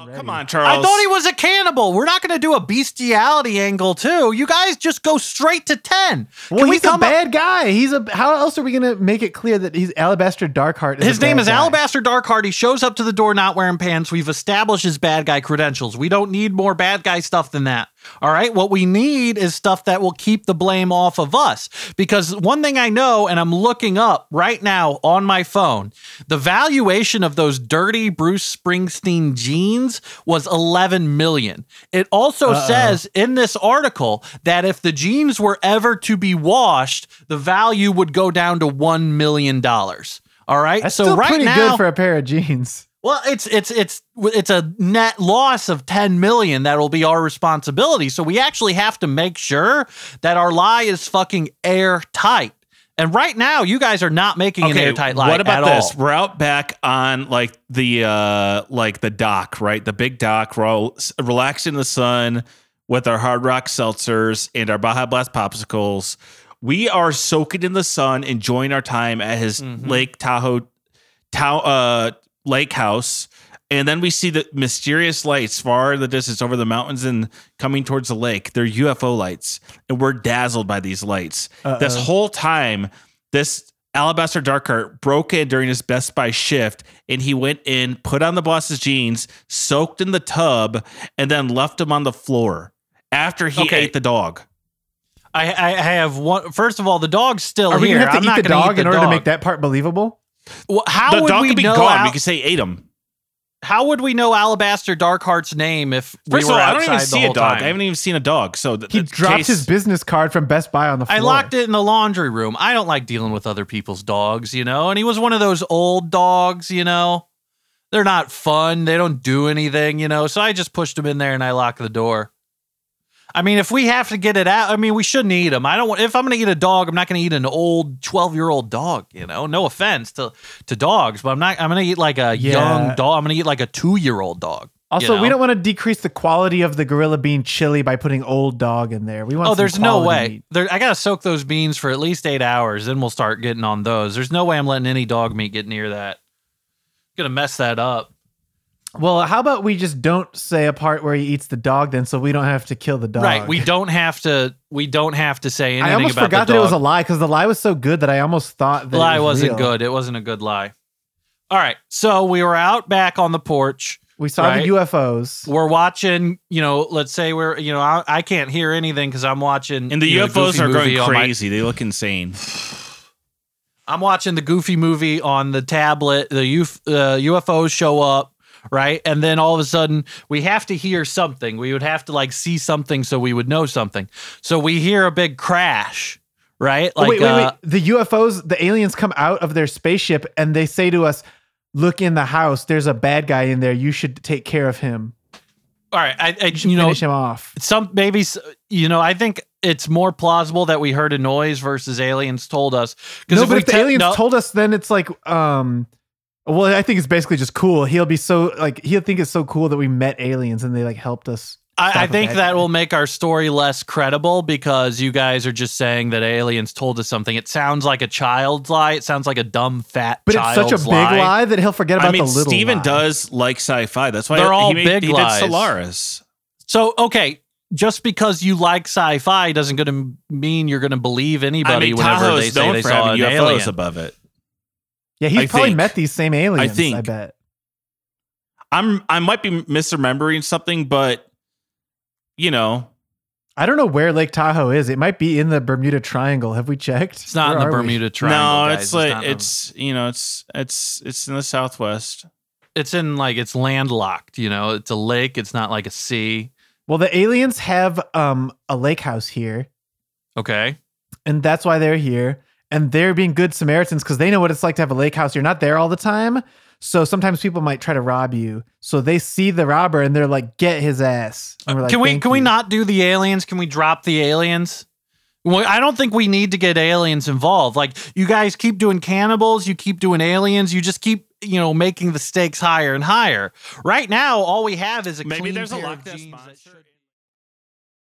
Oh, ready. Come on, Charles. I thought he was a cannibal. We're not going to do a bestiality angle too. You guys just go straight to ten. Well, Can we he's a come up- bad guy. He's a. How else are we gonna make it clear that he's Alabaster Darkheart? Is His name is guy? Alabaster Darkheart. He shows up to the door not wearing pants. We've established his bad guy credentials. We don't need more bad guy stuff than that. All right. What we need is stuff that will keep the blame off of us. Because one thing I know, and I'm looking up right now on my phone, the valuation of those dirty Bruce Springsteen jeans was 11 million. It also says in this article that if the jeans were ever to be washed, the value would go down to $1 million. All right. That's so still right pretty now, good for a pair of jeans. Well, it's it's it's it's a net loss of 10 million that will be our responsibility. So we actually have to make sure that our lie is fucking airtight. And right now, you guys are not making an airtight lie. What about this? all. We're out back on like the uh like the dock, right? The big dock. We're all relaxing in the sun with our hard rock seltzers and our Baja Blast popsicles. We are soaking in the sun, enjoying our time at his Mm-hmm. Lake Tahoe Tao uh lake house. And then we see the mysterious lights far in the distance over the mountains and coming towards the lake. They're UFO lights, and we're dazzled by these lights. This Uh-oh. whole time, this Alabaster Darkheart broke in during his Best Buy shift, and he went in, put on the boss's jeans, soaked in the tub, and then left him on the floor after he Okay. ate the dog. I, I I have one. First of all, the dog's still Are we gonna have to I'm eat the dog eat the in order to make that part believable? Well, how the would dog we could be know? gone. Al- we could say ate him. how would we know Alabaster Darkheart's name if we First were of all, I don't outside even the see a whole dog. time? I haven't even seen a dog. So th- He th- dropped case- his business card from Best Buy on the floor. I locked it in the laundry room. I don't like dealing with other people's dogs, you know. And he was one of those old dogs, you know. They're not fun. They don't do anything, you know. So I just pushed him in there and I locked the door. I mean, if we have to get it out, I mean, we shouldn't eat them. I don't want. If I'm going to eat a dog, I'm not going to eat an old 12 year old dog. You know, no offense to to dogs, but I'm not. I'm going to eat like a Yeah. young dog. I'm going to eat like a two year old dog. Also, you we don't want to decrease the quality of the gorilla bean chili by putting old dog in there. We want. Oh, there's no way. There, I gotta soak those beans for at least eight hours, then we'll start getting on those. There's no way I'm letting any dog meat get near that. Gonna mess that up. Well, how about we just don't say a part where he eats the dog then, so we don't have to kill the dog. Right. We don't have to. We don't have to say anything I almost about forgot the that it was a lie because the lie was so good that I almost thought that The lie it was wasn't real. good. It wasn't a good lie. All right. So we were out back on the porch. We saw Right. the UFOs. We're watching. You know, let's say we're. You know, I, I can't hear anything because I'm watching. and the you know, UFOs are going movie on my- crazy. They look insane. I'm watching the Goofy movie on the tablet. The Uf- uh, UFOs show up, right? And then all of a sudden, we have to hear something. We would have to like see something so we would know something. So we hear a big crash, right? Oh, Like, wait, wait, uh, wait. The UFOs, the aliens come out of their spaceship and they say to us, "Look in the house. There's a bad guy in there. You should take care of him. all right. I, I You should you know, finish him off." some maybe you know. I think it's more plausible that we heard a noise versus aliens told us. No, if but we if the te- aliens no- told us, then it's like, um, well, I think it's basically just cool. He'll be so like he'll think it's so cool that we met aliens and they like helped us. I, I, I a think that will make our story less credible because you guys are just saying that aliens told us something. It sounds like a child's lie. It sounds like a dumb fat But it's such a big lie. that he'll forget about I mean, the little. Steven lie. does like sci-fi. That's why They're all he, made, big he lies. did Solaris. So okay, just because you like sci-fi doesn't going to mean you're going to believe anybody I mean, whenever Tahoe they say known they for saw having an UFOs alien. above it. Yeah, he's I probably think- met these same aliens. I think- I bet. I'm I might be misremembering something, but you know, I don't know where Lake Tahoe is. It might be in the Bermuda Triangle. Have we checked? It's not Where in the are we? Bermuda Triangle. no, guys. it's like not in- it's you know, it's it's it's in the southwest. it's in like it's landlocked. You know, it's a lake. It's not like a sea. Well, the aliens have um a lake house here, Okay. and that's why they're here. And they're being good Samaritans because they know what it's like to have a lake house. You're not there all the time. So sometimes people might try to rob you. So they see the robber and they're like, get his ass. We're like, can we "Thank can we not do the aliens? Can we drop the aliens? Well, I don't think we need to get aliens involved. Like you guys keep doing cannibals, you keep doing aliens, you just keep you know making the stakes higher and higher. Right now, all we have is a Maybe clean there's a pair of Loch Ness monster. should-